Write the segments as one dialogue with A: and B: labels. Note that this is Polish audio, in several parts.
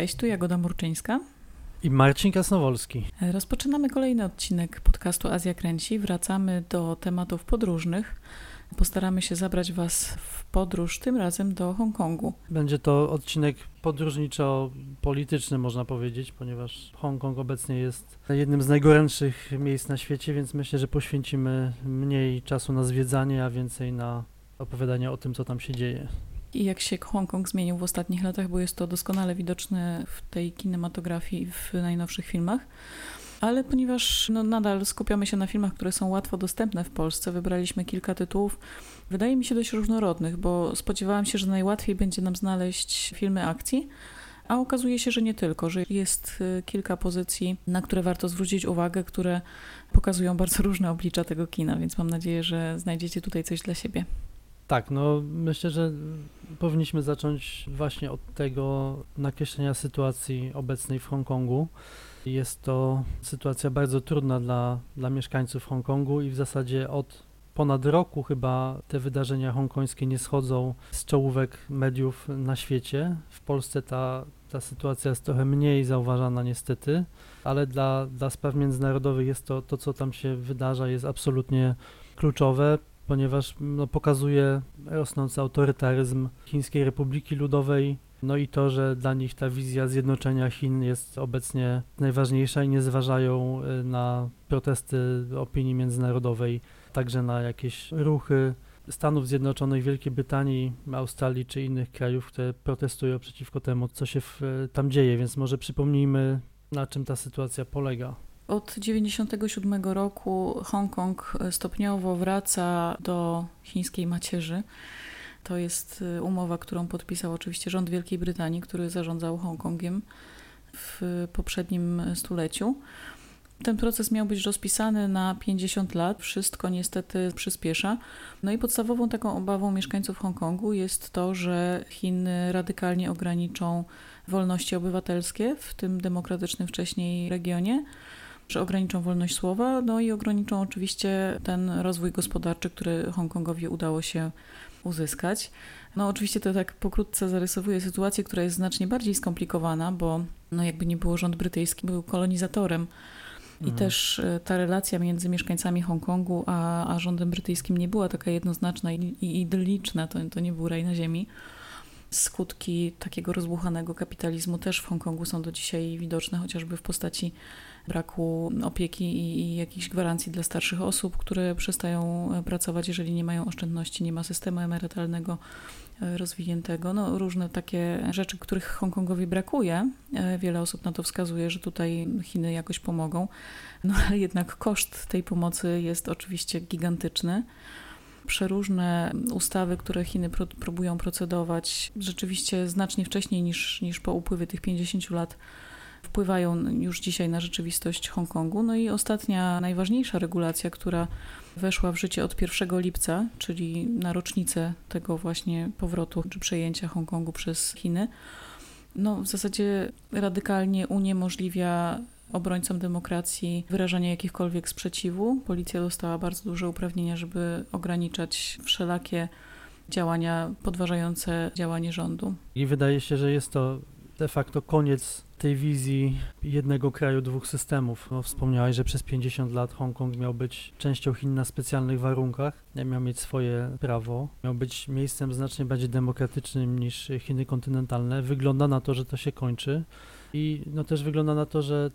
A: Cześć, tu Jagoda Murczyńska.
B: I Marcin Kasnowolski.
A: Rozpoczynamy kolejny odcinek podcastu Azja Kręci. Wracamy do tematów podróżnych. Postaramy się zabrać Was w podróż, tym razem do Hongkongu.
B: Będzie to odcinek podróżniczo-polityczny, można powiedzieć, ponieważ Hongkong obecnie jest jednym z najgorętszych miejsc na świecie, więc myślę, że poświęcimy mniej czasu na zwiedzanie, a więcej na opowiadanie o tym, co tam się dzieje
A: i jak się Hongkong zmienił w ostatnich latach, bo jest to doskonale widoczne w tej kinematografii w najnowszych filmach. Ale ponieważ no, nadal skupiamy się na filmach, które są łatwo dostępne w Polsce, wybraliśmy kilka tytułów, wydaje mi się dość różnorodnych, bo spodziewałam się, że najłatwiej będzie nam znaleźć filmy akcji. A okazuje się, że nie tylko, że jest y, kilka pozycji, na które warto zwrócić uwagę, które pokazują bardzo różne oblicza tego kina, więc mam nadzieję, że znajdziecie tutaj coś dla siebie.
B: Tak, no myślę, że powinniśmy zacząć właśnie od tego nakreślenia sytuacji obecnej w Hongkongu. Jest to sytuacja bardzo trudna dla, dla mieszkańców Hongkongu i w zasadzie od ponad roku chyba te wydarzenia hongkońskie nie schodzą z czołówek mediów na świecie. W Polsce ta, ta sytuacja jest trochę mniej zauważana niestety, ale dla, dla spraw międzynarodowych jest to, to, co tam się wydarza, jest absolutnie kluczowe ponieważ no, pokazuje rosnący autorytaryzm Chińskiej Republiki Ludowej, no i to, że dla nich ta wizja zjednoczenia Chin jest obecnie najważniejsza i nie zważają y, na protesty opinii międzynarodowej, także na jakieś ruchy Stanów Zjednoczonych, Wielkiej Brytanii, Australii czy innych krajów, które protestują przeciwko temu, co się w, tam dzieje, więc może przypomnijmy, na czym ta sytuacja polega.
A: Od 1997 roku Hongkong stopniowo wraca do chińskiej macierzy. To jest y, umowa, którą podpisał oczywiście rząd Wielkiej Brytanii, który zarządzał Hongkongiem w poprzednim stuleciu. Ten proces miał być rozpisany na 50 lat. Wszystko niestety przyspiesza. No i podstawową taką obawą mieszkańców Hongkongu jest to, że Chiny radykalnie ograniczą wolności obywatelskie w tym demokratycznym wcześniej regionie że ograniczą wolność słowa, no i ograniczą oczywiście ten rozwój gospodarczy, który Hongkongowi udało się uzyskać. No oczywiście to tak pokrótce zarysowuje sytuację, która jest znacznie bardziej skomplikowana, bo no jakby nie było rząd brytyjski, był kolonizatorem. I mhm. też e, ta relacja między mieszkańcami Hongkongu a, a rządem brytyjskim nie była taka jednoznaczna i, i idylliczna, to, to nie był raj na ziemi. Skutki takiego rozbuchanego kapitalizmu też w Hongkongu są do dzisiaj widoczne, chociażby w postaci braku opieki i, jakichś gwarancji dla starszych osób, które przestają e, pracować, jeżeli nie mają oszczędności, nie ma systemu emerytalnego e, rozwiniętego. No, różne takie rzeczy, których Hongkongowi brakuje. E, wiele osób na to wskazuje, że tutaj Chiny jakoś pomogą. No ale jednak koszt tej pomocy jest oczywiście gigantyczny przeróżne ustawy, które Chiny próbują procedować rzeczywiście znacznie wcześniej niż, niż po upływie tych 50 lat wpływają już dzisiaj na rzeczywistość Hongkongu. No i ostatnia, najważniejsza regulacja, która weszła w życie od 1 lipca, czyli na rocznicę tego właśnie powrotu czy przejęcia Hongkongu przez Chiny, no w zasadzie radykalnie uniemożliwia obrońcom demokracji wyrażanie jakichkolwiek sprzeciwu. Policja dostała bardzo duże uprawnienia, żeby ograniczać wszelakie działania podważające działanie rządu.
B: I wydaje się, że jest to de facto koniec tej wizji jednego kraju, dwóch systemów. No, wspomniałeś, że przez 50 lat Hongkong miał być częścią Chin na specjalnych warunkach, miał mieć swoje prawo, miał być miejscem znacznie bardziej demokratycznym niż Chiny kontynentalne. Wygląda na to, że to się kończy i no też wygląda na to, że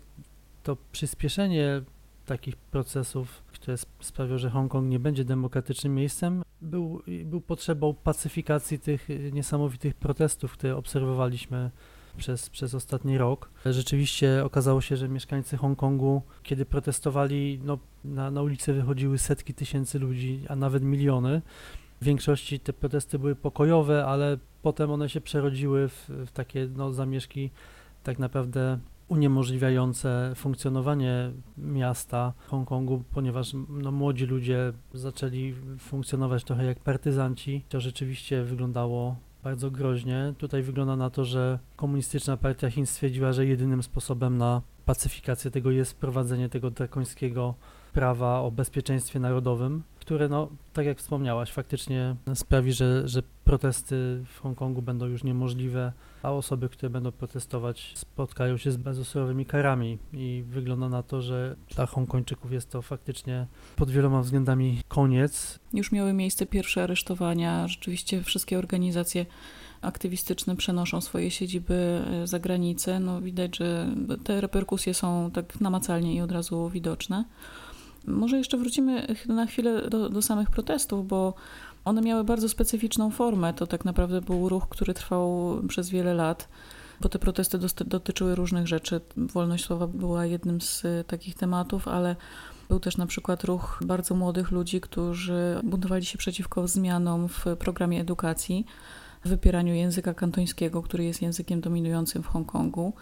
B: to przyspieszenie takich procesów, które sprawią, że Hongkong nie będzie demokratycznym miejscem, był, był potrzebą pacyfikacji tych niesamowitych protestów, które obserwowaliśmy przez, przez ostatni rok. Rzeczywiście okazało się, że mieszkańcy Hongkongu, kiedy protestowali, no, na, na ulicę wychodziły setki tysięcy ludzi, a nawet miliony. W większości te protesty były pokojowe, ale potem one się przerodziły w, w takie no, zamieszki tak naprawdę uniemożliwiające funkcjonowanie miasta Hongkongu, ponieważ no, młodzi ludzie zaczęli funkcjonować trochę jak partyzanci. To rzeczywiście wyglądało bardzo groźnie. Tutaj wygląda na to, że komunistyczna partia Chin stwierdziła, że jedynym sposobem na pacyfikację tego jest wprowadzenie tego drakońskiego prawa o bezpieczeństwie narodowym, które, no, tak jak wspomniałaś, faktycznie sprawi, że, że protesty w Hongkongu będą już niemożliwe, a osoby, które będą protestować, spotkają się z bardzo karami. I wygląda na to, że dla Hongkończyków jest to faktycznie pod wieloma względami koniec.
A: Już miały miejsce pierwsze aresztowania. Rzeczywiście wszystkie organizacje aktywistyczne przenoszą swoje siedziby e, za granicę. No, widać, że te reperkusje są tak namacalnie i od razu widoczne. Może jeszcze wrócimy na chwilę do, do samych protestów, bo one miały bardzo specyficzną formę. To tak naprawdę był ruch, który trwał przez wiele lat, bo te protesty dotyczyły różnych rzeczy. Wolność słowa była jednym z e, takich tematów, ale był też na przykład ruch bardzo młodych ludzi, którzy buntowali się przeciwko zmianom w programie edukacji, wypieraniu języka kantońskiego, który jest językiem dominującym w Hongkongu.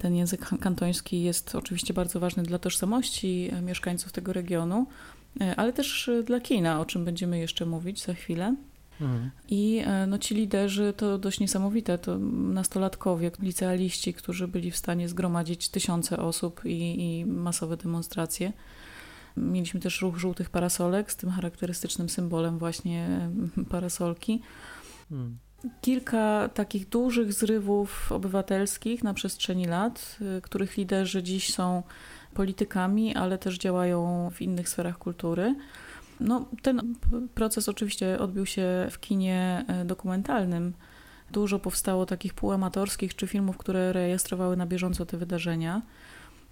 A: Ten język kantoński jest oczywiście bardzo ważny dla tożsamości e, mieszkańców tego regionu, e, ale też e, dla kina, o czym będziemy jeszcze mówić za chwilę. Mhm. I no, ci liderzy to dość niesamowite, to nastolatkowie, licealiści, którzy byli w stanie zgromadzić tysiące osób i, i masowe demonstracje. Mieliśmy też ruch żółtych parasolek z tym charakterystycznym symbolem właśnie parasolki. Hmm kilka takich dużych zrywów obywatelskich na przestrzeni lat, y, których liderzy dziś są politykami, ale też działają w innych sferach kultury. No, ten proces oczywiście odbił się w kinie e, dokumentalnym. Dużo powstało takich półamatorskich czy filmów, które rejestrowały na bieżąco te wydarzenia.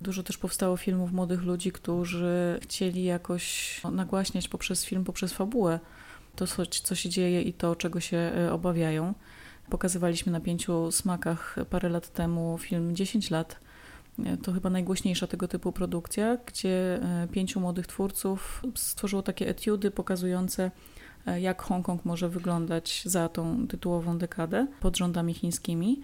A: Dużo też powstało filmów młodych ludzi, którzy chcieli jakoś nagłaśniać poprzez film, poprzez fabułę to, co się dzieje i to, czego się e, obawiają. Pokazywaliśmy na pięciu smakach parę lat temu film 10 lat. E, to chyba najgłośniejsza tego typu produkcja, gdzie e, pięciu młodych twórców stworzyło takie etiudy pokazujące, jak Hongkong może wyglądać za tą tytułową dekadę pod rządami chińskimi.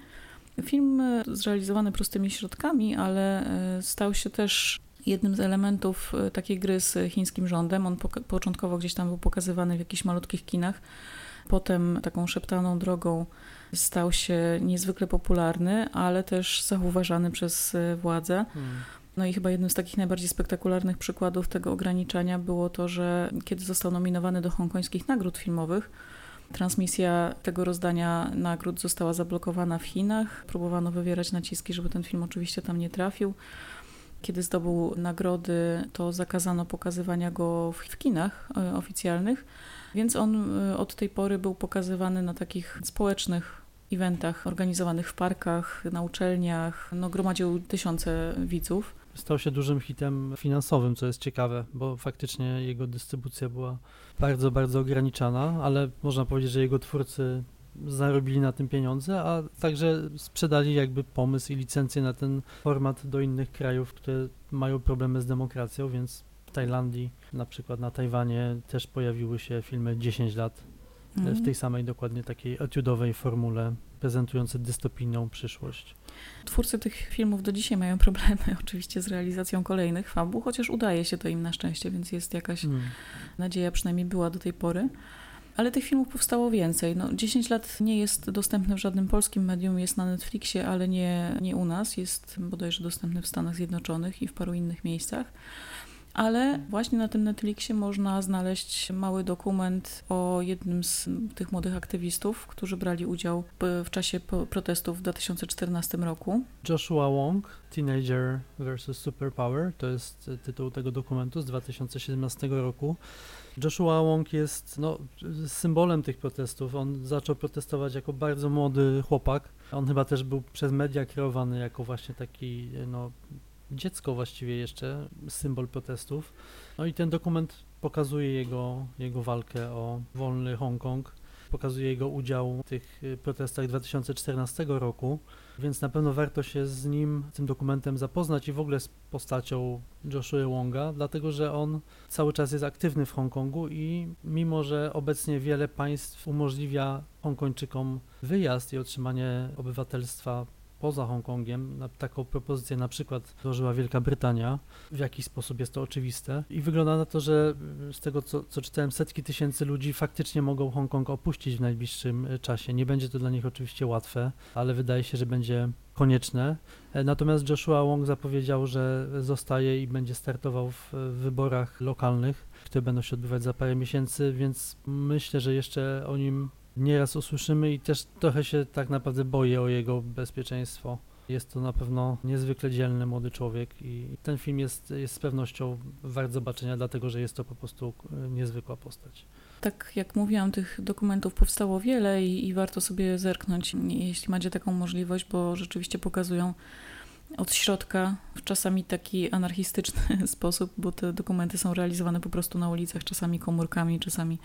A: Film zrealizowany prostymi środkami, ale stał się też jednym z elementów e, takiej gry z chińskim rządem. On początkowo gdzieś tam był pokazywany w jakichś malutkich kinach. Potem taką szeptaną drogą stał się niezwykle popularny, ale też zauważany przez e, władze. Hmm. No i chyba jednym z takich najbardziej spektakularnych przykładów tego ograniczania było to, że kiedy został nominowany do hongkońskich nagród filmowych, transmisja tego rozdania nagród została zablokowana w Chinach. Próbowano wywierać naciski, żeby ten film oczywiście tam nie trafił. Kiedy zdobył nagrody, to zakazano pokazywania go w kinach e, oficjalnych, więc on e, od tej pory był pokazywany na takich społecznych eventach organizowanych w parkach, na uczelniach, no, gromadził tysiące widzów.
B: Stał się dużym hitem finansowym, co jest ciekawe, bo faktycznie jego dystrybucja była bardzo, bardzo ograniczana, ale można powiedzieć, że jego twórcy zarobili na tym pieniądze, a także sprzedali jakby pomysł i licencję na ten format do innych krajów, które mają problemy z demokracją, więc w Tajlandii, na przykład na Tajwanie też pojawiły się filmy 10 lat mm. w tej samej dokładnie takiej etiudowej formule prezentujące dystopijną przyszłość.
A: Twórcy tych filmów do dzisiaj mają problemy oczywiście z realizacją kolejnych fabuł, chociaż udaje się to im na szczęście, więc jest jakaś mm. nadzieja, przynajmniej była do tej pory. Ale tych filmów powstało więcej. No, 10 lat nie jest dostępny w żadnym polskim medium, jest na Netflixie, ale nie, nie u nas. Jest bodajże dostępny w Stanach Zjednoczonych i w paru innych miejscach. Ale właśnie na tym Netflixie można znaleźć mały dokument o jednym z tych młodych aktywistów, którzy brali udział w czasie protestów w 2014 roku.
B: Joshua Wong, Teenager vs. Superpower, to jest tytuł tego dokumentu z 2017 roku. Joshua Wong jest no, symbolem tych protestów. On zaczął protestować jako bardzo młody chłopak. On chyba też był przez media kreowany jako właśnie taki no, dziecko właściwie jeszcze, symbol protestów. No i ten dokument pokazuje jego, jego walkę o wolny Hongkong, pokazuje jego udział w tych protestach 2014 roku, więc na pewno warto się z nim, z tym dokumentem zapoznać i w ogóle z postacią Joshua Wonga, dlatego że on cały czas jest aktywny w Hongkongu i mimo, że obecnie wiele państw umożliwia Hongkończykom wyjazd i otrzymanie obywatelstwa poza Hongkongiem. Taką propozycję na przykład złożyła Wielka Brytania. W jakiś sposób jest to oczywiste. I wygląda na to, że z tego co, co czytałem, setki tysięcy ludzi faktycznie mogą Hongkong opuścić w najbliższym e, czasie. Nie będzie to dla nich oczywiście łatwe, ale wydaje się, że będzie konieczne. E, natomiast Joshua Wong zapowiedział, że zostaje i będzie startował w wyborach lokalnych, które będą się odbywać za parę miesięcy, więc myślę, że jeszcze o nim nieraz usłyszymy i też trochę się tak naprawdę boję o jego bezpieczeństwo. Jest to na pewno niezwykle dzielny młody człowiek i ten film jest, jest z pewnością wart zobaczenia, dlatego że jest to po prostu e, niezwykła postać.
A: Tak jak mówiłam, tych dokumentów powstało wiele i, i warto sobie zerknąć, jeśli macie taką możliwość, bo rzeczywiście pokazują od środka, w czasami taki anarchistyczny sposób, bo te dokumenty są realizowane po prostu na ulicach, czasami komórkami, czasami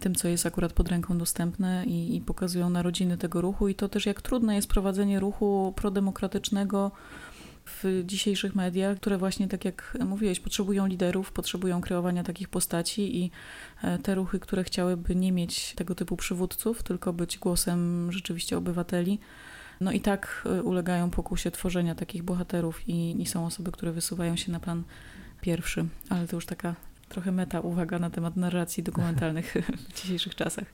A: tym, co jest akurat pod ręką dostępne i, i pokazują narodziny tego ruchu. I to też jak trudne jest prowadzenie ruchu prodemokratycznego w dzisiejszych mediach, które właśnie, tak jak mówiłeś, potrzebują liderów, potrzebują kreowania takich postaci i e, te ruchy, które chciałyby nie mieć tego typu przywódców, tylko być głosem rzeczywiście obywateli, no i tak e, ulegają pokusie tworzenia takich bohaterów i, i są osoby, które wysuwają się na plan pierwszy, ale to już taka trochę meta uwaga na temat narracji dokumentalnych w dzisiejszych czasach.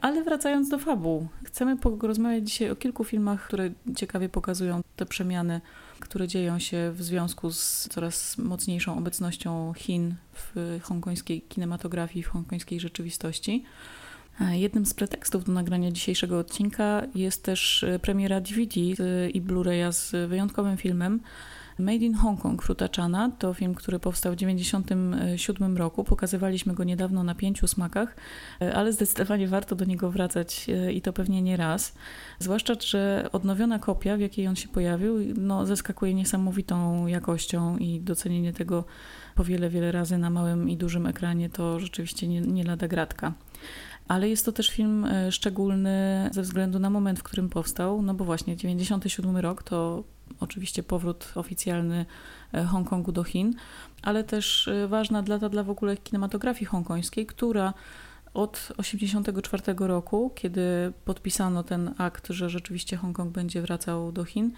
A: Ale wracając do fabuł, chcemy porozmawiać dzisiaj o kilku filmach, które ciekawie pokazują te przemiany, które dzieją się w związku z coraz mocniejszą obecnością Chin w hongkońskiej kinematografii, w hongkońskiej rzeczywistości. Jednym z pretekstów do nagrania dzisiejszego odcinka jest też premiera DVD i Blu-raya z wyjątkowym filmem Made in Hong Kong Frutachana to film, który powstał w 1997 roku. Pokazywaliśmy go niedawno na pięciu smakach, e, ale zdecydowanie warto do niego wracać e, i to pewnie nie raz. Zwłaszcza, że odnowiona kopia, w jakiej on się pojawił, no, zaskakuje niesamowitą jakością i docenienie tego po wiele, wiele razy na małym i dużym ekranie to rzeczywiście nie, nie lada gratka ale jest to też film e, szczególny ze względu na moment, w którym powstał, no bo właśnie 97 rok to oczywiście powrót oficjalny e, Hongkongu do Chin, ale też e, ważna data dla w ogóle kinematografii hongkońskiej, która od 1984 roku, kiedy podpisano ten akt, że rzeczywiście Hongkong będzie wracał do Chin,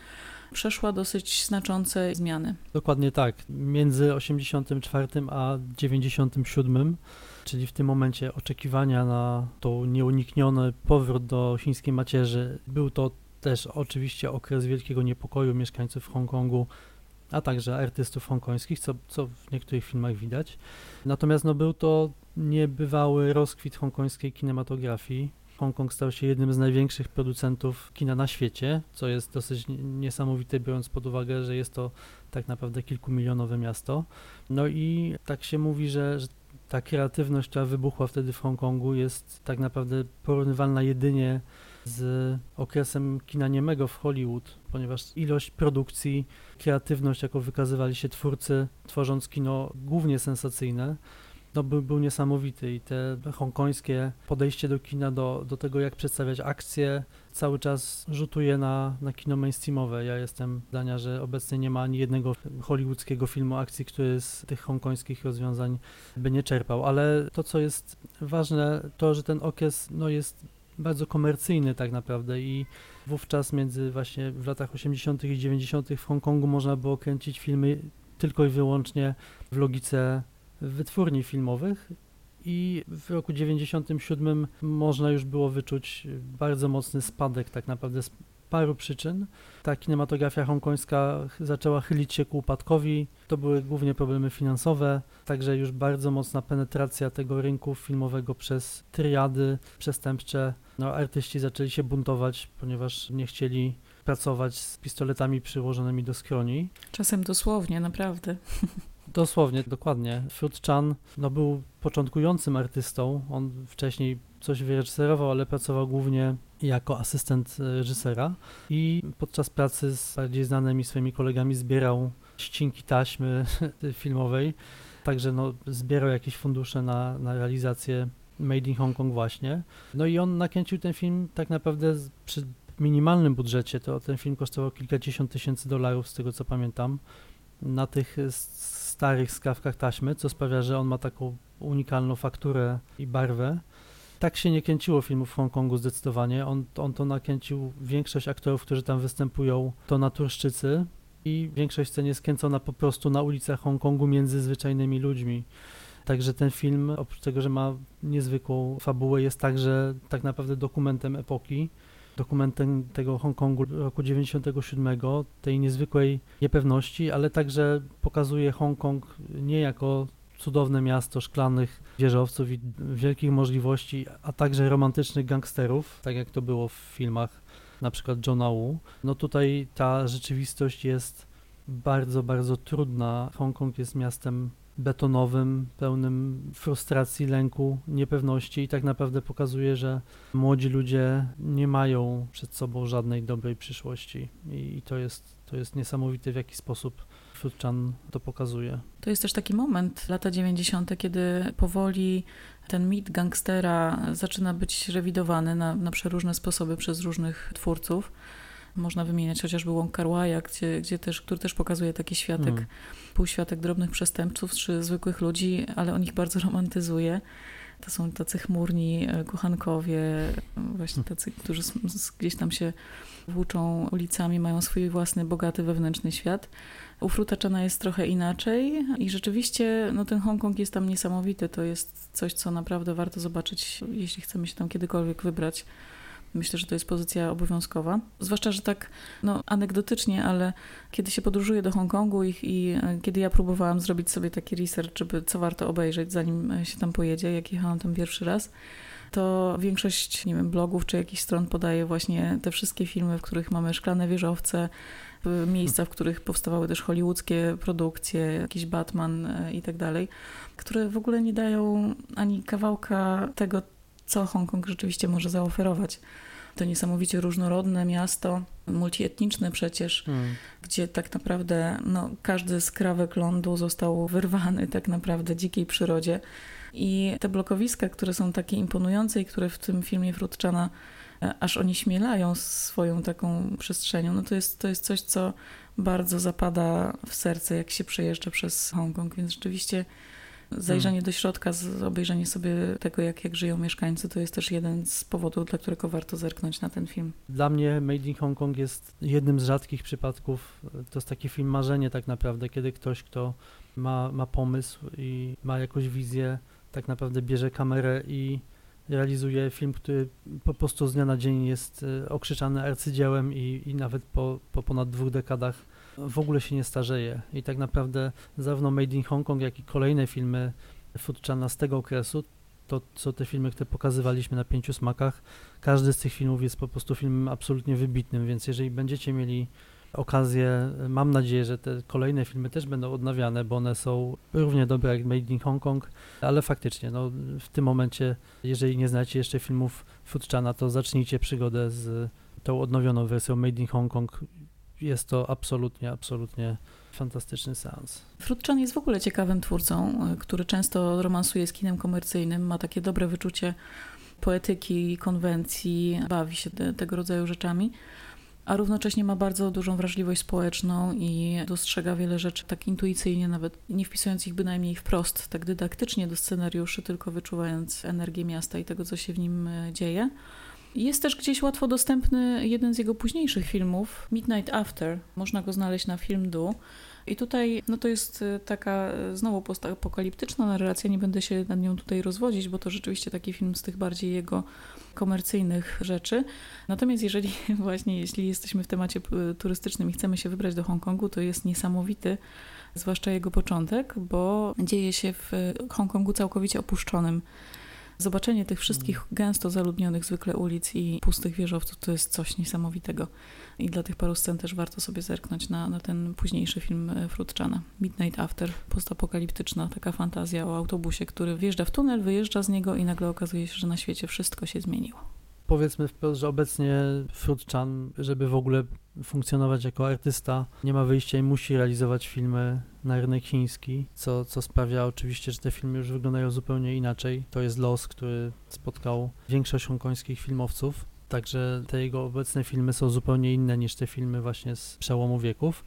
A: przeszła dosyć znaczące zmiany.
B: Dokładnie tak. Między 84 a 97, czyli w tym momencie oczekiwania na to nieunikniony powrót do chińskiej macierzy, był to też oczywiście okres wielkiego niepokoju mieszkańców Hongkongu, a także artystów hongkońskich, co, co w niektórych filmach widać. Natomiast no, był to niebywały rozkwit hongkońskiej kinematografii. Hongkong stał się jednym z największych producentów kina na świecie, co jest dosyć niesamowite, biorąc pod uwagę, że jest to tak naprawdę kilkumilionowe miasto. No i tak się mówi, że, że ta kreatywność, która wybuchła wtedy w Hongkongu, jest tak naprawdę porównywalna jedynie z okresem kina niemego w Hollywood, ponieważ ilość produkcji, kreatywność, jaką wykazywali się twórcy, tworząc kino głównie sensacyjne, no, był, był niesamowity i te hongkońskie podejście do kina, do, do tego jak przedstawiać akcje, cały czas rzutuje na, na kino mainstreamowe. Ja jestem zdania, że obecnie nie ma ani jednego hollywoodzkiego filmu akcji, który z tych hongkońskich rozwiązań by nie czerpał, ale to, co jest ważne, to, że ten okres no, jest bardzo komercyjny tak naprawdę i wówczas między właśnie w latach 80. i 90. w Hongkongu można było kręcić filmy tylko i wyłącznie w logice wytwórni filmowych i w roku 97 można już było wyczuć bardzo mocny spadek tak naprawdę paru przyczyn. Ta kinematografia hongkońska zaczęła chylić się ku upadkowi. To były głównie problemy finansowe, także już bardzo mocna penetracja tego rynku filmowego przez triady przestępcze. No, artyści zaczęli się buntować, ponieważ nie chcieli pracować z pistoletami przyłożonymi do skroni.
A: Czasem dosłownie, naprawdę.
B: Dosłownie, dokładnie. Fruit Chan no, był początkującym artystą. On wcześniej coś wyreżyserował, ale pracował głównie jako asystent reżysera i podczas pracy z bardziej znanymi swoimi kolegami zbierał ścinki taśmy filmowej, także no, zbierał jakieś fundusze na, na realizację Made in Hong Kong właśnie. No i on nakręcił ten film tak naprawdę przy minimalnym budżecie, to ten film kosztował kilkadziesiąt tysięcy dolarów z tego co pamiętam, na tych starych skawkach taśmy, co sprawia, że on ma taką unikalną fakturę i barwę. Tak się nie kręciło filmów w Hongkongu zdecydowanie. On, on to nakręcił, większość aktorów, którzy tam występują, to naturszczycy i większość scen jest kręcona po prostu na ulicach Hongkongu między zwyczajnymi ludźmi. Także ten film, oprócz tego, że ma niezwykłą fabułę, jest także tak naprawdę dokumentem epoki dokumentem tego Hongkongu roku 97, tej niezwykłej niepewności, ale także pokazuje Hongkong nie jako cudowne miasto szklanych wieżowców i wielkich możliwości, a także romantycznych gangsterów, tak jak to było w filmach na przykład Johna Woo, no tutaj ta rzeczywistość jest bardzo, bardzo trudna. Hongkong jest miastem betonowym, pełnym frustracji, lęku, niepewności i tak naprawdę pokazuje, że młodzi ludzie nie mają przed sobą żadnej dobrej przyszłości i, to jest, to jest niesamowite w jaki sposób Futchan to pokazuje.
A: To jest też taki moment, lata 90., kiedy powoli ten mit gangstera zaczyna być rewidowany na, na przeróżne sposoby przez różnych twórców. Można wymieniać chociażby Wong Kar gdzie, gdzie też, który też pokazuje taki światek, mm. półświatek drobnych przestępców czy zwykłych ludzi, ale on ich bardzo romantyzuje. To są tacy chmurni e, kochankowie, właśnie hmm. tacy, którzy gdzieś tam się włóczą ulicami, mają swój własny, bogaty wewnętrzny świat. U Frutaczana jest trochę inaczej i rzeczywiście no, ten Hongkong jest tam niesamowity. To jest coś, co naprawdę warto zobaczyć, jeśli chcemy się tam kiedykolwiek wybrać. Myślę, że to jest pozycja obowiązkowa. Zwłaszcza, że tak no, anegdotycznie, ale kiedy się podróżuje do Hongkongu i, i e, kiedy ja próbowałam zrobić sobie taki research, żeby co warto obejrzeć, zanim e, się tam pojedzie, jak jechałam tam pierwszy raz, to większość, nie wiem, blogów czy jakichś stron podaje właśnie te wszystkie filmy, w których mamy szklane wieżowce, miejsca, w których powstawały też hollywoodzkie produkcje, jakiś Batman e, i tak dalej, które w ogóle nie dają ani kawałka tego, co Hongkong rzeczywiście może zaoferować. To niesamowicie różnorodne miasto, multietniczne przecież, hmm. gdzie tak naprawdę no, każdy skrawek lądu został wyrwany tak naprawdę dzikiej przyrodzie. I te blokowiska, które są takie imponujące i które w tym filmie Frutczana e, aż oni śmielają swoją taką przestrzenią, no to jest, to jest coś, co bardzo zapada w serce, jak się przejeżdża przez Hongkong, więc rzeczywiście Zajrzenie hmm. do środka, obejrzenie sobie tego, jak, jak żyją mieszkańcy, to jest też jeden z powodów, dla którego warto zerknąć na ten film.
B: Dla mnie Made in Hong Kong jest jednym z rzadkich przypadków, to jest taki film marzenie tak naprawdę, kiedy ktoś, kto ma, ma pomysł i ma jakąś wizję, tak naprawdę bierze kamerę i realizuje film, który po prostu z dnia na dzień jest e, okrzyczany arcydziełem i, i nawet po, po ponad dwóch dekadach w ogóle się nie starzeje. I tak naprawdę zarówno Made in Hong Kong, jak i kolejne filmy Foodchana z tego okresu, to co te filmy, które pokazywaliśmy na pięciu smakach, każdy z tych filmów jest po prostu filmem absolutnie wybitnym, więc jeżeli będziecie mieli okazję, mam nadzieję, że te kolejne filmy też będą odnawiane, bo one są równie dobre jak Made in Hong Kong, ale faktycznie, no, w tym momencie, jeżeli nie znacie jeszcze filmów Foodchana, to zacznijcie przygodę z tą odnowioną wersją Made in Hong Kong jest to absolutnie, absolutnie fantastyczny seans.
A: Frutczan jest w ogóle ciekawym twórcą, który często romansuje z kinem komercyjnym, ma takie dobre wyczucie poetyki, konwencji, bawi się te, tego rodzaju rzeczami, a równocześnie ma bardzo dużą wrażliwość społeczną i dostrzega wiele rzeczy tak intuicyjnie, nawet nie wpisując ich bynajmniej wprost, tak dydaktycznie do scenariuszy, tylko wyczuwając energię miasta i tego, co się w nim e, dzieje. Jest też gdzieś łatwo dostępny jeden z jego późniejszych filmów, Midnight After. Można go znaleźć na Film Do. I tutaj no to jest y, taka y, znowu postapokaliptyczna narracja, nie będę się nad nią tutaj rozwodzić, bo to rzeczywiście taki film z tych bardziej jego komercyjnych rzeczy. Natomiast jeżeli właśnie, jeśli jesteśmy w temacie y, turystycznym i chcemy się wybrać do Hongkongu, to jest niesamowity, zwłaszcza jego początek, bo dzieje się w Hongkongu całkowicie opuszczonym. Zobaczenie tych wszystkich mm. gęsto zaludnionych zwykle ulic i pustych wieżowców to jest coś niesamowitego. I dla tych paru scen też warto sobie zerknąć na, na ten późniejszy film e, Frutczana. Midnight After, postapokaliptyczna taka fantazja o autobusie, który wjeżdża w tunel, wyjeżdża z niego i nagle okazuje się, że na świecie wszystko się zmieniło.
B: Powiedzmy wprost, że obecnie Frutczan, żeby w ogóle funkcjonować jako artysta, nie ma wyjścia i musi realizować filmy na rynek chiński, co, co sprawia oczywiście, że te filmy już wyglądają zupełnie inaczej. To jest los, który spotkał większość hongkońskich filmowców, także te jego obecne filmy są zupełnie inne niż te filmy właśnie z przełomu wieków.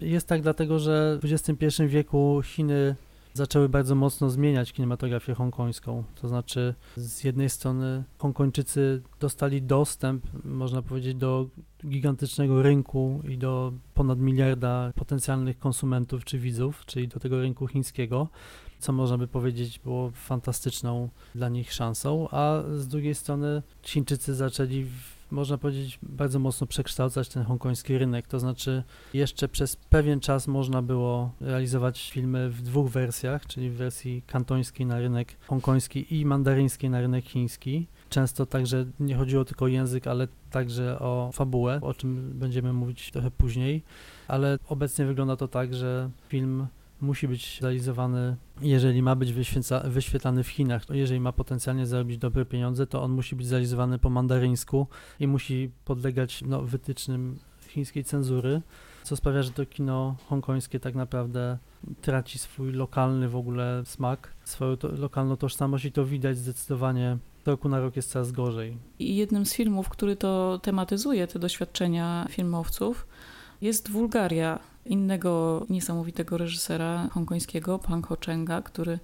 B: Jest tak dlatego, że w XXI wieku Chiny zaczęły bardzo mocno zmieniać kinematografię hongkońską. To znaczy, z jednej strony Hongkończycy dostali dostęp, można powiedzieć, do gigantycznego rynku i do ponad miliarda potencjalnych konsumentów czy widzów, czyli do tego rynku chińskiego, co można by powiedzieć było fantastyczną dla nich szansą, a z drugiej strony Chińczycy zaczęli można powiedzieć, bardzo mocno przekształcać ten hongkoński rynek. To znaczy, jeszcze przez pewien czas można było realizować filmy w dwóch wersjach, czyli w wersji kantońskiej na rynek hongkoński i mandaryńskiej na rynek chiński. Często także nie chodziło tylko o język, ale także o fabułę, o czym będziemy mówić trochę później. Ale obecnie wygląda to tak, że film musi być realizowany, jeżeli ma być wyświetlany w Chinach, to jeżeli ma potencjalnie zarobić dobre pieniądze, to on musi być zrealizowany po mandaryńsku i musi podlegać no, wytycznym chińskiej cenzury, co sprawia, że to kino hongkońskie tak naprawdę traci swój lokalny w ogóle smak, swoją to, lokalną tożsamość i to widać zdecydowanie roku na rok jest coraz gorzej.
A: I jednym z filmów, który to tematyzuje, te doświadczenia filmowców, jest Wulgaria innego niesamowitego reżysera hongkońskiego, Pang Ho Chenga, który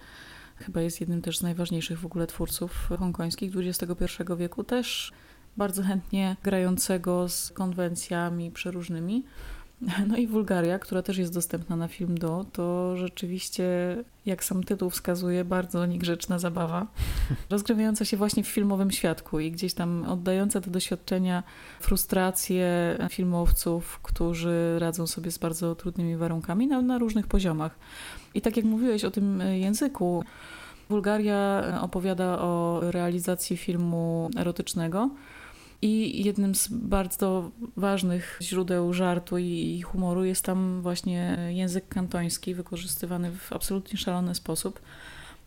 A: chyba jest jednym też z najważniejszych w ogóle twórców hongkońskich XXI wieku, też bardzo chętnie grającego z konwencjami przeróżnymi. No i Wulgaria, która też jest dostępna na film do, to rzeczywiście, jak sam tytuł wskazuje, bardzo niegrzeczna zabawa, rozgrywająca się właśnie w filmowym świadku i gdzieś tam oddająca te doświadczenia, frustracje filmowców, którzy radzą sobie z bardzo trudnymi warunkami na, na różnych poziomach. I tak jak mówiłeś o tym języku, Wulgaria opowiada o realizacji filmu erotycznego, i jednym z bardzo ważnych źródeł żartu i humoru jest tam właśnie język kantoński, wykorzystywany w absolutnie szalony sposób.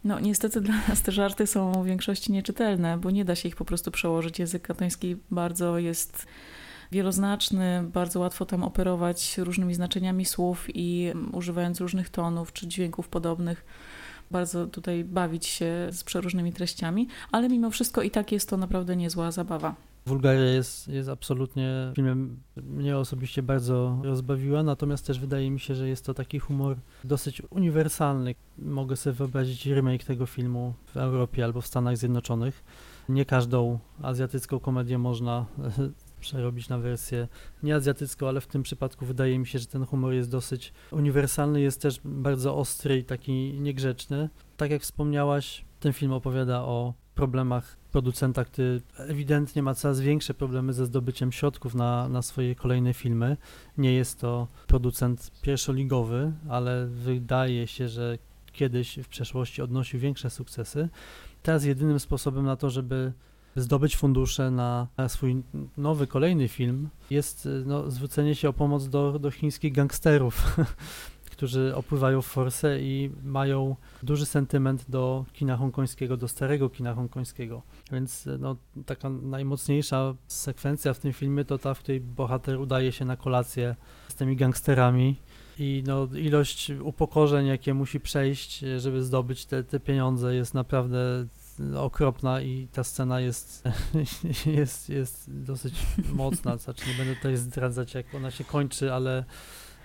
A: No, niestety dla nas te żarty są w większości nieczytelne, bo nie da się ich po prostu przełożyć. Język kantoński bardzo jest wieloznaczny, bardzo łatwo tam operować różnymi znaczeniami słów i używając różnych tonów czy dźwięków podobnych bardzo tutaj bawić się z przeróżnymi treściami, ale mimo wszystko i tak jest to naprawdę niezła zabawa.
B: Wulgaria jest, jest absolutnie filmem, mnie osobiście bardzo rozbawiła, natomiast też wydaje mi się, że jest to taki humor dosyć uniwersalny. Mogę sobie wyobrazić remake tego filmu w Europie albo w Stanach Zjednoczonych. Nie każdą azjatycką komedię można przerobić na wersję nieazjatycką, ale w tym przypadku wydaje mi się, że ten humor jest dosyć uniwersalny, jest też bardzo ostry i taki niegrzeczny. Tak jak wspomniałaś, ten film opowiada o problemach producenta, który ewidentnie ma coraz większe problemy ze zdobyciem środków na, na swoje kolejne filmy. Nie jest to producent pierwszoligowy, ale wydaje się, że kiedyś w przeszłości odnosił większe sukcesy. Teraz jedynym sposobem na to, żeby zdobyć fundusze na, swój nowy, kolejny film jest no, zwrócenie się o pomoc do, do chińskich gangsterów, którzy opływają w forsę i mają duży sentyment do kina hongkońskiego, do starego kina hongkońskiego. Więc no, taka najmocniejsza sekwencja w tym filmie to ta, w której bohater udaje się na kolację z tymi gangsterami i no, ilość upokorzeń, jakie musi przejść, żeby zdobyć te, te pieniądze jest naprawdę okropna i ta scena jest, jest, jest dosyć mocna, znaczy nie będę tutaj zdradzać jak ona się kończy, ale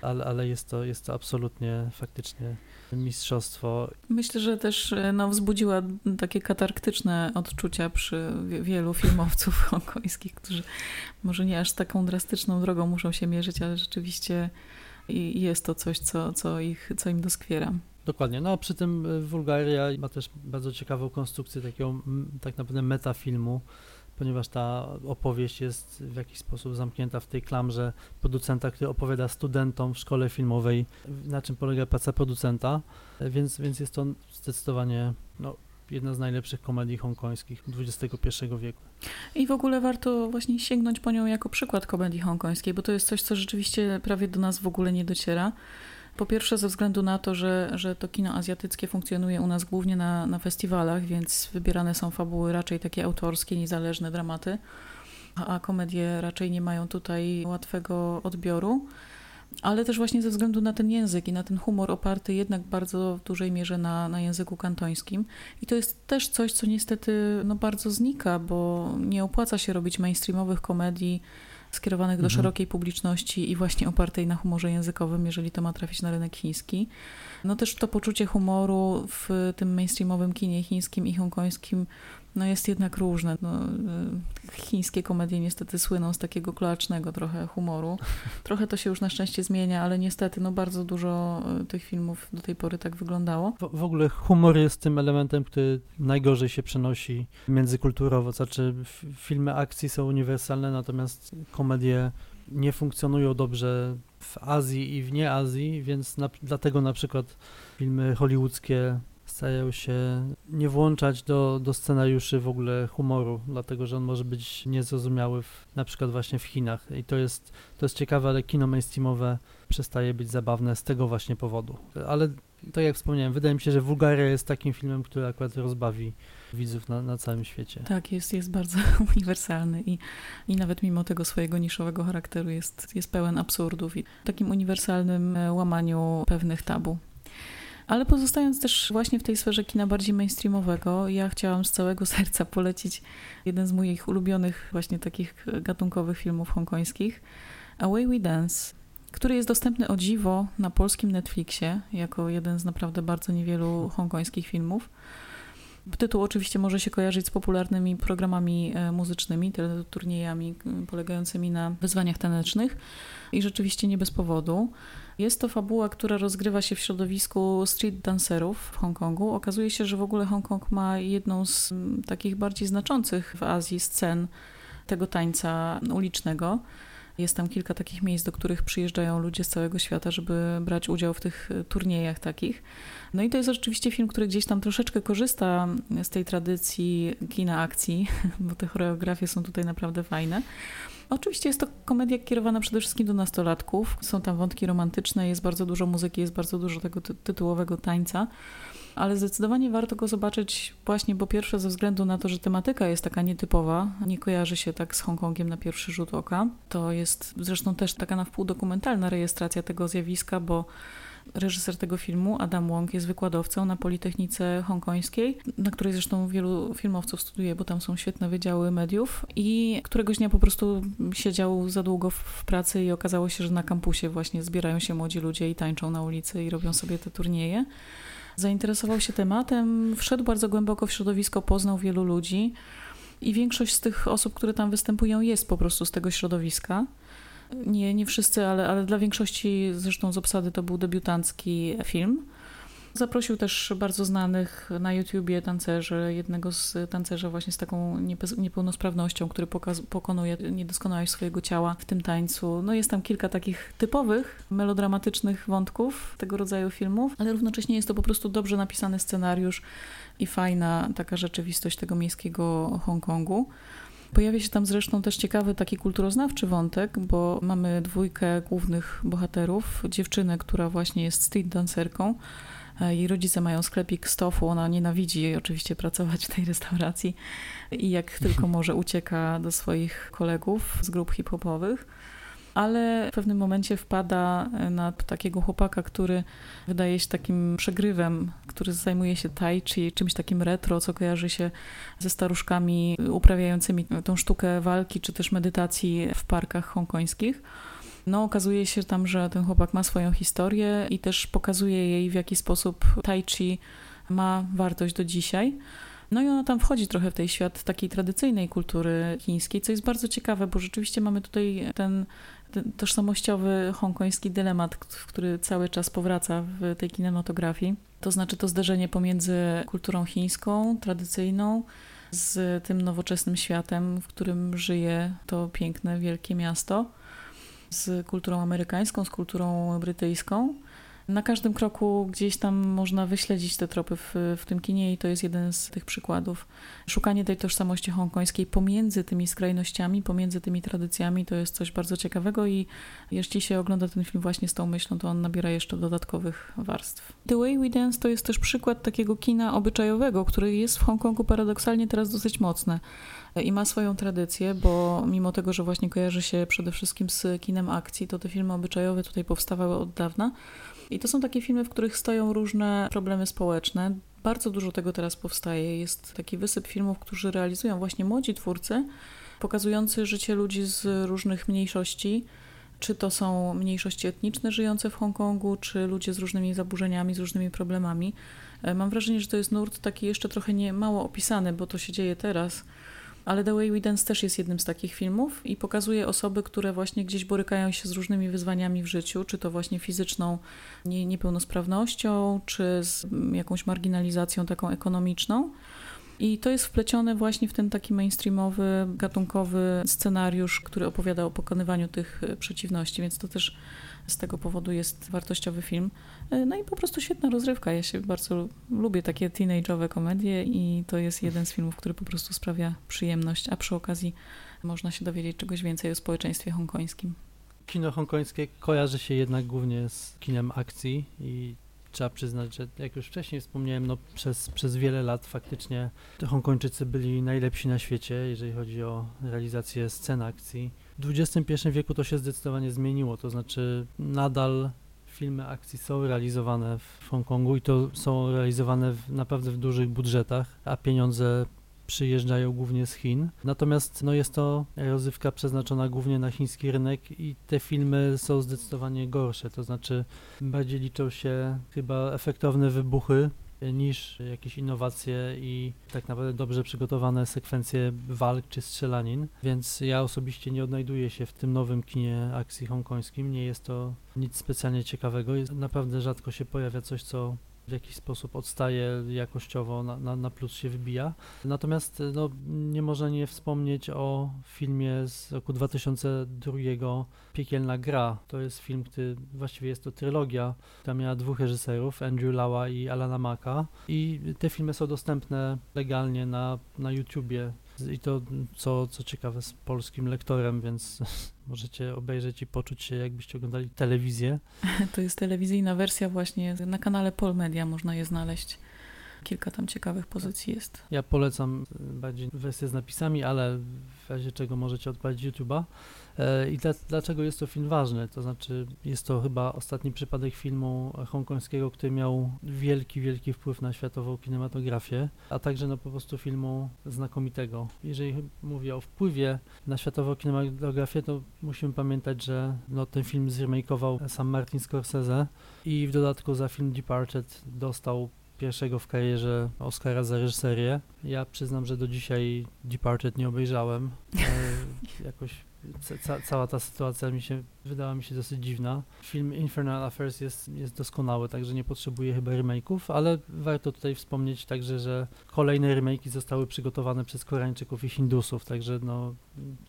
B: ale, ale jest, to, jest to absolutnie faktycznie mistrzostwo.
A: Myślę, że też e, no, wzbudziła takie katarktyczne odczucia przy wielu filmowców hongkońskich, którzy może nie aż taką drastyczną drogą muszą się mierzyć, ale rzeczywiście jest to coś, co, co, ich, co im doskwiera.
B: Dokładnie. No a przy tym e, Wulgaria ma też bardzo ciekawą konstrukcję takiego tak naprawdę metafilmu, ponieważ ta opowieść jest w jakiś sposób zamknięta w tej klamrze producenta, który opowiada studentom w szkole filmowej, na czym polega praca producenta, więc, więc jest to zdecydowanie no, jedna z najlepszych komedii hongkońskich XXI wieku.
A: I w ogóle warto właśnie sięgnąć po nią jako przykład komedii hongkońskiej, bo to jest coś, co rzeczywiście prawie do nas w ogóle nie dociera. Po pierwsze ze względu na to, że, że to kino azjatyckie funkcjonuje u nas głównie na, na festiwalach, więc wybierane są fabuły raczej takie autorskie, niezależne dramaty, a, komedie raczej nie mają tutaj łatwego odbioru. Ale też właśnie ze względu na ten język i na ten humor oparty jednak bardzo w dużej mierze na, na języku kantońskim. I to jest też coś, co niestety no, bardzo znika, bo nie opłaca się robić mainstreamowych komedii skierowanych do mhm. szerokiej publiczności i właśnie opartej na humorze językowym, jeżeli to ma trafić na rynek chiński. No też to poczucie humoru w tym mainstreamowym kinie chińskim i hongkońskim no jest jednak różne. No, y, chińskie komedie niestety słyną z takiego kloacznego trochę humoru. Trochę to się już na szczęście zmienia, ale niestety no bardzo dużo y, tych filmów do tej pory tak wyglądało.
B: W, w ogóle humor jest tym elementem, który najgorzej się przenosi międzykulturowo. Znaczy filmy akcji są uniwersalne, natomiast komedie nie funkcjonują dobrze w Azji i w nie Azji, więc na, dlatego na przykład filmy hollywoodzkie starają się nie włączać do, do scenariuszy w ogóle humoru, dlatego że on może być niezrozumiały w, na przykład właśnie w Chinach. I to jest, to jest ciekawe, ale kino mainstreamowe przestaje być zabawne z tego właśnie powodu. Ale tak jak wspomniałem, wydaje mi się, że Wulgaria jest takim filmem, który akurat rozbawi widzów na, na całym świecie.
A: Tak, jest, jest bardzo uniwersalny i, i nawet mimo tego swojego niszowego charakteru jest, jest pełen absurdów i takim uniwersalnym e, łamaniu pewnych tabu. Ale pozostając też właśnie w tej sferze kina bardziej mainstreamowego, ja chciałam z całego serca polecić jeden z moich ulubionych właśnie takich gatunkowych filmów hongkońskich, Away We Dance, który jest dostępny o dziwo na polskim Netflixie, jako jeden z naprawdę bardzo niewielu hongkońskich filmów. Tytuł oczywiście może się kojarzyć z popularnymi programami e, muzycznymi, turniejami polegającymi na wyzwaniach tanecznych i rzeczywiście nie bez powodu. Jest to fabuła, która rozgrywa się w środowisku street dancerów w Hongkongu. Okazuje się, że w ogóle Hongkong ma jedną z takich bardziej znaczących w Azji scen tego tańca ulicznego. Jest tam kilka takich miejsc, do których przyjeżdżają ludzie z całego świata, żeby brać udział w tych turniejach takich. No i to jest oczywiście film, który gdzieś tam troszeczkę korzysta z tej tradycji kina akcji, bo te choreografie są tutaj naprawdę fajne. Oczywiście jest to komedia kierowana przede wszystkim do nastolatków. Są tam wątki romantyczne, jest bardzo dużo muzyki, jest bardzo dużo tego ty tytułowego tańca. Ale zdecydowanie warto go zobaczyć właśnie, bo pierwsze ze względu na to, że tematyka jest taka nietypowa, nie kojarzy się tak z Hongkongiem na pierwszy rzut oka. To jest zresztą też taka na wpół dokumentalna rejestracja tego zjawiska, bo Reżyser tego filmu, Adam Wong, jest wykładowcą na Politechnice Hongkońskiej, na której zresztą wielu filmowców studiuje, bo tam są świetne wydziały mediów. I któregoś dnia po prostu siedział za długo w pracy i okazało się, że na kampusie właśnie zbierają się młodzi ludzie i tańczą na ulicy i robią sobie te turnieje. Zainteresował się tematem, wszedł bardzo głęboko w środowisko, poznał wielu ludzi. I większość z tych osób, które tam występują, jest po prostu z tego środowiska. Nie, nie wszyscy, ale, ale dla większości zresztą z obsady to był debiutancki film. Zaprosił też bardzo znanych na YouTubie tancerzy, jednego z tancerzy właśnie z taką niepełnosprawnością, który pokaz, pokonuje niedoskonałość swojego ciała w tym tańcu. No jest tam kilka takich typowych, melodramatycznych wątków tego rodzaju filmów, ale równocześnie jest to po prostu dobrze napisany scenariusz i fajna taka rzeczywistość tego miejskiego Hongkongu. Pojawia się tam zresztą też ciekawy taki kulturoznawczy wątek, bo mamy dwójkę głównych bohaterów. Dziewczynę, która właśnie jest street dancerką. Jej rodzice mają sklepik z tofu, ona nienawidzi oczywiście pracować w tej restauracji i jak tylko może ucieka do swoich kolegów z grup hip-hopowych ale w pewnym momencie wpada na takiego chłopaka, który wydaje się takim przegrywem, który zajmuje się tai chi, czymś takim retro, co kojarzy się ze staruszkami uprawiającymi tą sztukę walki czy też medytacji w parkach hongkońskich. No, okazuje się tam, że ten chłopak ma swoją historię i też pokazuje jej, w jaki sposób tai chi ma wartość do dzisiaj. No i ona tam wchodzi trochę w tej świat takiej tradycyjnej kultury chińskiej, co jest bardzo ciekawe, bo rzeczywiście mamy tutaj ten tożsamościowy hongkoński dylemat, który cały czas powraca w tej kinematografii. To znaczy to zderzenie pomiędzy kulturą chińską, tradycyjną, z tym nowoczesnym światem, w którym żyje to piękne, wielkie miasto, z kulturą amerykańską, z kulturą brytyjską. Na każdym kroku gdzieś tam można wyśledzić te tropy w, w tym kinie i to jest jeden z tych przykładów. Szukanie tej tożsamości hongkońskiej pomiędzy tymi skrajnościami, pomiędzy tymi tradycjami to jest coś bardzo ciekawego i jeśli się ogląda ten film właśnie z tą myślą, to on nabiera jeszcze dodatkowych warstw. The Way We Dance to jest też przykład takiego kina obyczajowego, który jest w Hongkongu paradoksalnie teraz dosyć mocny i ma swoją tradycję, bo mimo tego, że właśnie kojarzy się przede wszystkim z kinem akcji, to te filmy obyczajowe tutaj powstawały od dawna. I to są takie filmy, w których stoją różne problemy społeczne. Bardzo dużo tego teraz powstaje. Jest taki wysyp filmów, którzy realizują właśnie młodzi twórcy, pokazujący życie ludzi z różnych mniejszości. Czy to są mniejszości etniczne żyjące w Hongkongu, czy ludzie z różnymi zaburzeniami, z różnymi problemami. E, mam wrażenie, że to jest nurt taki jeszcze trochę nie mało opisany, bo to się dzieje teraz. Ale The Way We Dance też jest jednym z takich filmów i pokazuje osoby, które właśnie gdzieś borykają się z różnymi wyzwaniami w życiu, czy to właśnie fizyczną nie, niepełnosprawnością, czy z jakąś marginalizacją taką ekonomiczną. I to jest wplecione właśnie w ten taki mainstreamowy, gatunkowy scenariusz, który opowiada o pokonywaniu tych e, przeciwności, więc to też z tego powodu jest wartościowy film. E, no i po prostu świetna rozrywka. Ja się bardzo lubię takie teenage'owe komedie i to jest jeden z filmów, który po prostu sprawia przyjemność, a przy okazji można się dowiedzieć czegoś więcej o społeczeństwie hongkońskim.
B: Kino hongkońskie kojarzy się jednak głównie z kinem akcji i trzeba przyznać, że jak już wcześniej wspomniałem, no przez, przez wiele lat faktycznie Hongkończycy byli najlepsi na świecie, jeżeli chodzi o realizację scen akcji. W XXI wieku to się zdecydowanie zmieniło, to znaczy nadal filmy akcji są realizowane w Hongkongu i to są realizowane w, naprawdę w dużych budżetach, a pieniądze przyjeżdżają głównie z Chin. Natomiast no, jest to rozrywka przeznaczona głównie na chiński rynek i te filmy są zdecydowanie gorsze, to znaczy bardziej liczą się chyba efektowne wybuchy niż jakieś innowacje i tak naprawdę dobrze przygotowane sekwencje walk czy strzelanin, więc ja osobiście nie odnajduję się w tym nowym kinie akcji hongkońskim, nie jest to nic specjalnie ciekawego, naprawdę rzadko się pojawia coś, co w jakiś sposób odstaje jakościowo, na, na, na plus się wybija. Natomiast no, nie można nie wspomnieć o filmie z roku 2002 Piekielna Gra. To jest film, który właściwie jest to trylogia, która miała dwóch reżyserów, Andrew Lała i Alana Maka. I te filmy są dostępne legalnie na, na YouTubie i to, co, co ciekawe, z polskim lektorem, więc możecie obejrzeć i poczuć się, jakbyście oglądali telewizję.
A: To jest telewizyjna wersja właśnie, na kanale Polmedia można je znaleźć. Kilka tam ciekawych pozycji jest.
B: Ja polecam bardziej wersję z napisami, ale w razie czego możecie odpalić YouTube'a. E, I dla, dlaczego jest to film ważny? To znaczy, jest to chyba ostatni przypadek filmu hongkońskiego, który miał wielki, wielki wpływ na światową kinematografię, a także no po prostu filmu znakomitego. Jeżeli mówię o wpływie na światową kinematografię, to musimy pamiętać, że no, ten film zremakeował sam Martin Scorsese i w dodatku za film Departed dostał pierwszego w karierze Oscara za reżyserię. Ja przyznam, że do dzisiaj Departed nie obejrzałem. E, jakoś ca cała ta sytuacja mi się wydała mi się dosyć dziwna. Film Infernal Affairs jest, jest doskonały, także nie potrzebuje chyba remake'ów, ale warto tutaj wspomnieć także, że kolejne remake'i zostały przygotowane przez Koreańczyków i Hindusów, także no,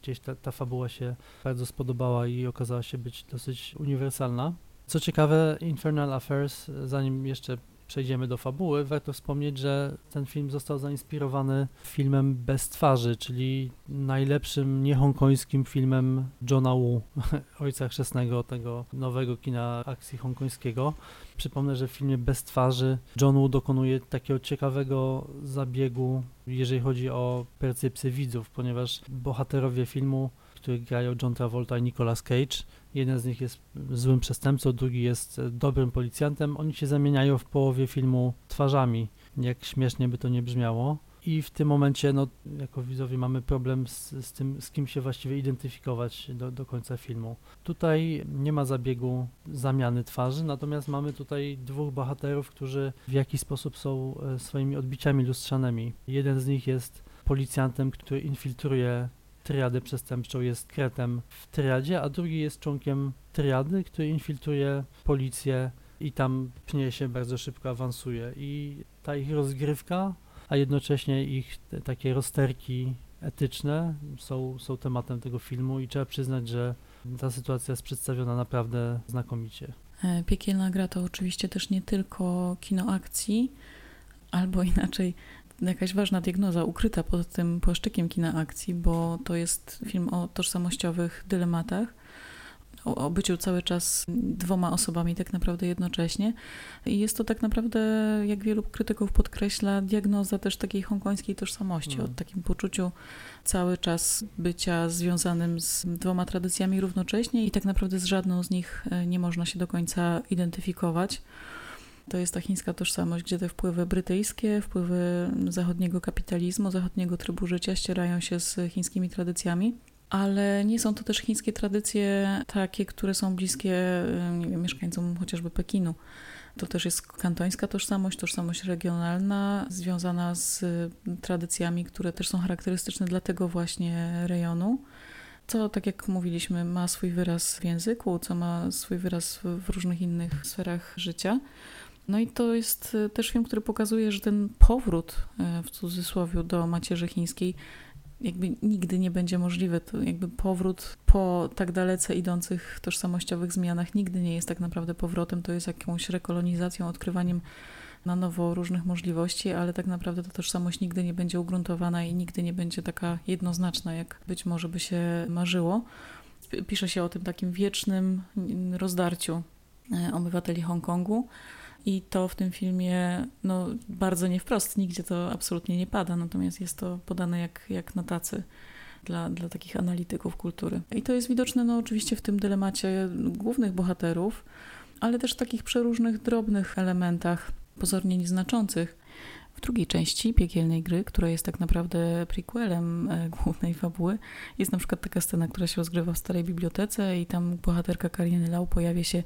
B: gdzieś ta, ta fabuła się bardzo spodobała i okazała się być dosyć uniwersalna. Co ciekawe, Infernal Affairs, zanim jeszcze przejdziemy do fabuły, warto wspomnieć, że ten film został zainspirowany filmem Bez twarzy, czyli najlepszym niehongkońskim filmem Johna Woo, ojca chrzestnego tego nowego kina akcji hongkońskiego. Przypomnę, że w filmie Bez twarzy John Woo dokonuje takiego ciekawego zabiegu, jeżeli chodzi o percepcję widzów, ponieważ bohaterowie filmu których grają John Travolta i Nicolas Cage. Jeden z nich jest złym przestępcą, drugi jest dobrym policjantem. Oni się zamieniają w połowie filmu twarzami, jak śmiesznie by to nie brzmiało. I w tym momencie, no, jako widzowie mamy problem z, z tym, z kim się właściwie identyfikować do, do końca filmu. Tutaj nie ma zabiegu zamiany twarzy, natomiast mamy tutaj dwóch bohaterów, którzy w jakiś sposób są e, swoimi odbiciami lustrzanymi. Jeden z nich jest policjantem, który infiltruje triadę przestępczą jest kretem w triadzie, a drugi jest członkiem triady, który infiltruje policję i tam pnie się bardzo szybko awansuje. I ta ich rozgrywka, a jednocześnie ich takie rozterki etyczne są, są tematem tego filmu i trzeba przyznać, że ta sytuacja jest przedstawiona naprawdę znakomicie.
A: E, Piekielna gra to oczywiście też nie tylko kino akcji, albo inaczej jakaś ważna diagnoza ukryta pod tym płaszczykiem kina akcji, bo to jest film o tożsamościowych dylematach, o, o byciu cały czas dwoma osobami tak naprawdę jednocześnie. I jest to tak naprawdę, jak wielu krytyków podkreśla, diagnoza też takiej hongkońskiej tożsamości, mm. o takim poczuciu cały czas bycia związanym z dwoma tradycjami równocześnie i tak naprawdę z żadną z nich e, nie można się do końca identyfikować. To jest ta chińska tożsamość, gdzie te wpływy brytyjskie, wpływy zachodniego kapitalizmu, zachodniego trybu życia ścierają się z chińskimi tradycjami. ale nie są to też chińskie tradycje takie, które są bliskie nie wiem, mieszkańcom chociażby Pekinu. To też jest kantońska tożsamość, tożsamość regionalna, związana z tradycjami, które też są charakterystyczne dla tego właśnie rejonu. Co, tak jak mówiliśmy, ma swój wyraz w języku, co ma swój wyraz w różnych innych sferach życia. No i to jest też film, który pokazuje, że ten powrót e, w cudzysłowie do macierzy chińskiej jakby nigdy nie będzie możliwy. To jakby powrót po tak dalece idących tożsamościowych zmianach nigdy nie jest tak naprawdę powrotem, to jest jakąś rekolonizacją, odkrywaniem na nowo różnych możliwości, ale tak naprawdę ta tożsamość nigdy nie będzie ugruntowana i nigdy nie będzie taka jednoznaczna, jak być może by się marzyło. Pisze się o tym takim wiecznym rozdarciu e, obywateli Hongkongu. I to w tym filmie no, bardzo nie wprost, nigdzie to absolutnie nie pada, natomiast jest to podane jak, jak na tacy dla, dla takich analityków kultury. I to jest widoczne no, oczywiście w tym dylemacie głównych bohaterów, ale też w takich przeróżnych, drobnych elementach, pozornie nieznaczących. W drugiej części Piekielnej Gry, która jest tak naprawdę prequelem e, głównej fabuły, jest na przykład taka scena, która się rozgrywa w starej bibliotece i tam bohaterka Kariny Lau pojawia się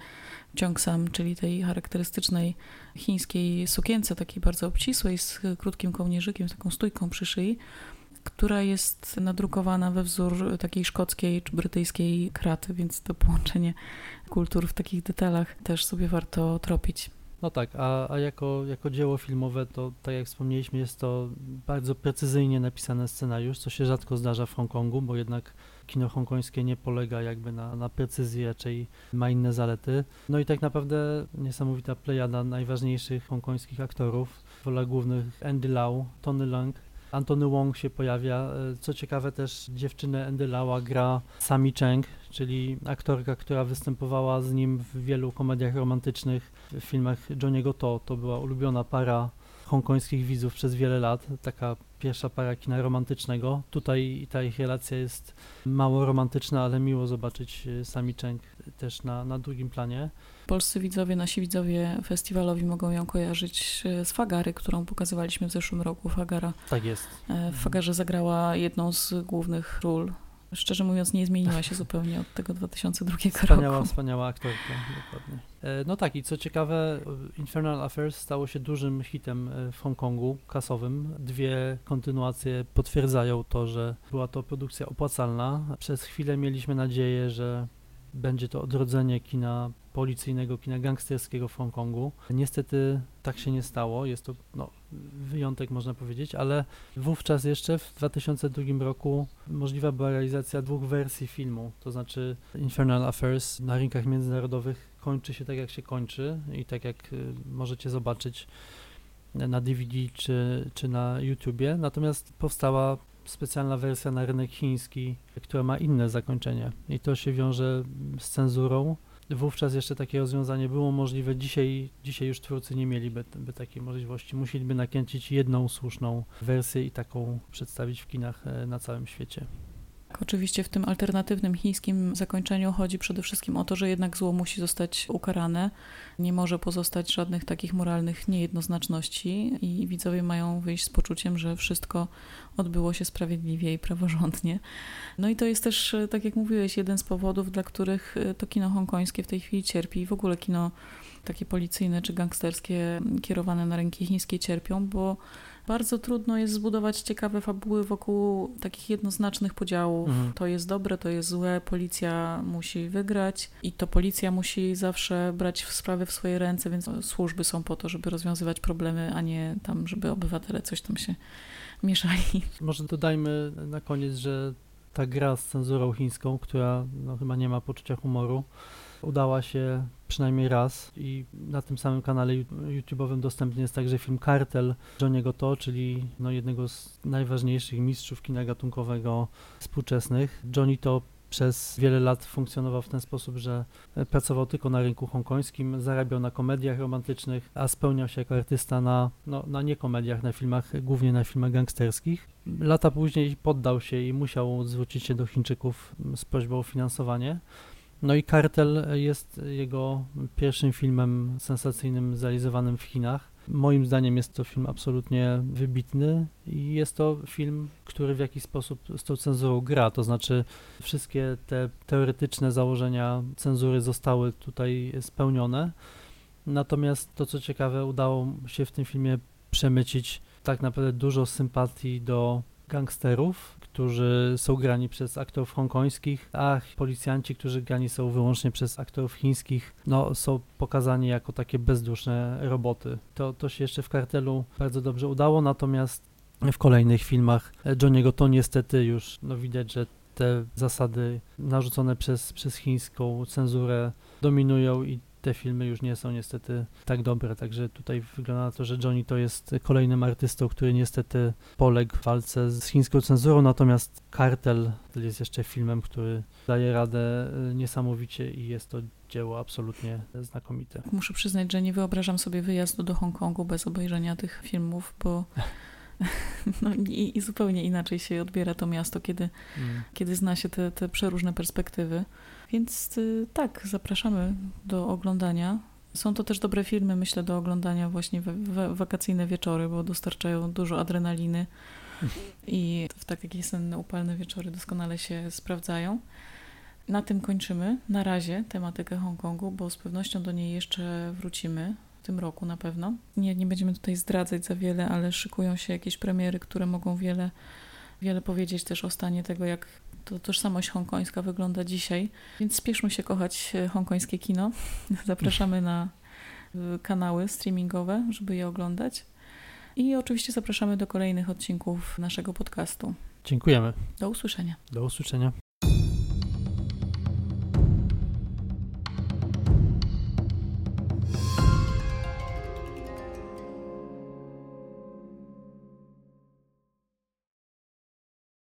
A: ciąg sam, czyli tej charakterystycznej chińskiej sukience, takiej bardzo obcisłej, z krótkim kołnierzykiem, z taką stójką przy szyi, która jest nadrukowana we wzór takiej szkockiej czy brytyjskiej kraty, więc to połączenie kultur w takich detalach też sobie warto tropić.
B: No tak, a, a jako, jako dzieło filmowe, to tak jak wspomnieliśmy, jest to bardzo precyzyjnie napisany scenariusz, co się rzadko zdarza w Hongkongu, bo jednak kino hongkońskie nie polega jakby na, na precyzji, raczej ma inne zalety. No i tak naprawdę niesamowita plejada najważniejszych hongkońskich aktorów. W rolach głównych Andy Lau, Tony Leung, Antony Wong się pojawia. E, co ciekawe też dziewczynę Andy Laua gra Sami Cheng, czyli aktorka, która występowała z nim w wielu komediach romantycznych, w filmach Johniego To. To była ulubiona para hongkońskich widzów przez wiele lat, taka pierwsza para kina romantycznego. Tutaj ta ich relacja jest mało romantyczna, ale miło zobaczyć e, Sami Cheng też na, na drugim planie.
A: Polscy widzowie, nasi widzowie festiwalowi mogą ją kojarzyć e, z Fagary, którą pokazywaliśmy w zeszłym roku. Fagara.
B: Tak jest.
A: E, w Fagarze zagrała jedną z głównych ról szczerze mówiąc nie zmieniła się zupełnie od tego 2002
B: wspaniała,
A: roku.
B: Wspaniała aktorka, dokładnie. E, no tak i co ciekawe, Infernal Affairs stało się dużym hitem e, w Hongkongu, kasowym. Dwie kontynuacje potwierdzają to, że była to produkcja opłacalna. Przez chwilę mieliśmy nadzieję, że będzie to odrodzenie kina policyjnego, kina gangsterskiego w Hongkongu. Niestety tak się nie stało, jest to no, wyjątek można powiedzieć, ale wówczas jeszcze w 2002 roku możliwa była realizacja dwóch wersji filmu, to znaczy Infernal Affairs na rynkach międzynarodowych kończy się tak jak się kończy i tak jak y, możecie zobaczyć na DVD czy, czy na YouTubie, natomiast powstała specjalna wersja na rynek chiński, która ma inne zakończenie i to się wiąże z cenzurą. Wówczas jeszcze takie rozwiązanie było możliwe, dzisiaj, dzisiaj już twórcy nie mieliby by takiej możliwości. Musieliby nakręcić jedną słuszną wersję i taką przedstawić w kinach e, na całym świecie.
A: Oczywiście w tym alternatywnym chińskim zakończeniu chodzi przede wszystkim o to, że jednak zło musi zostać ukarane. Nie może pozostać żadnych takich moralnych niejednoznaczności i widzowie mają wyjść z poczuciem, że wszystko odbyło się sprawiedliwie i praworządnie. No i to jest też, tak jak mówiłeś, jeden z powodów, dla których to kino hongkońskie w tej chwili cierpi i w ogóle kino takie policyjne czy gangsterskie kierowane na rynki chińskie cierpią, bo bardzo trudno jest zbudować ciekawe fabuły wokół takich jednoznacznych podziałów. Mhm. To jest dobre, to jest złe, policja musi wygrać i to policja musi zawsze brać sprawy w swoje ręce, więc służby są po to, żeby rozwiązywać problemy, a nie tam, żeby obywatele coś tam się mieszali.
B: Może dodajmy na koniec, że ta gra z cenzurą chińską, która no, chyba nie ma poczucia humoru, udała się przynajmniej raz i na tym samym kanale YouTube'owym dostępny jest także film Kartel Johniego To, czyli no, jednego z najważniejszych mistrzów kina gatunkowego współczesnych. Johnny To przez wiele lat funkcjonował w ten sposób, że pracował tylko na rynku hongkońskim, zarabiał na komediach romantycznych, a spełniał się jako artysta na, no, na niekomediach, na filmach, głównie na filmach gangsterskich. Lata później poddał się i musiał zwrócić się do Chińczyków z prośbą o finansowanie. No i Kartel jest jego pierwszym filmem sensacyjnym zrealizowanym w Chinach. Moim zdaniem jest to film absolutnie wybitny i jest to film, który w jakiś sposób z tą cenzurą gra, to znaczy wszystkie te teoretyczne założenia cenzury zostały tutaj spełnione. Natomiast to, co ciekawe, udało się w tym filmie przemycić tak naprawdę dużo sympatii do gangsterów, którzy są grani przez aktorów hongkońskich, a policjanci, którzy grani są wyłącznie przez aktorów chińskich, no, są pokazani jako takie bezduszne roboty. To, to się jeszcze w kartelu bardzo dobrze udało, natomiast w kolejnych filmach Johniego to niestety już no, widać, że te zasady narzucone przez, przez chińską cenzurę dominują i te filmy już nie są niestety tak dobre, także tutaj wygląda na to, że Johnny to jest kolejnym artystą, który niestety poległ w walce z chińską cenzurą, natomiast Kartel jest jeszcze filmem, który daje radę e, niesamowicie i jest to dzieło absolutnie znakomite.
A: Muszę przyznać, że nie wyobrażam sobie wyjazdu do Hongkongu bez obejrzenia tych filmów, bo no i, i, zupełnie inaczej się odbiera to miasto, kiedy, mm. kiedy zna się te, te przeróżne perspektywy. Więc y, tak, zapraszamy do oglądania. Są to też dobre filmy, myślę, do oglądania właśnie w, w wakacyjne wieczory, bo dostarczają dużo adrenaliny i w takie senne, upalne wieczory doskonale się sprawdzają. Na tym kończymy. Na razie tematykę Hongkongu, bo z pewnością do niej jeszcze wrócimy w tym roku na pewno. Nie, nie będziemy tutaj zdradzać za wiele, ale szykują się jakieś premiery, które mogą wiele, wiele powiedzieć też o stanie tego, jak to tożsamość hongkońska wygląda dzisiaj. Więc spieszmy się kochać e, hongkońskie kino. Zapraszamy na e, kanały streamingowe, żeby je oglądać. I oczywiście zapraszamy do kolejnych odcinków naszego podcastu.
B: Dziękujemy.
A: Do usłyszenia.
B: Do usłyszenia.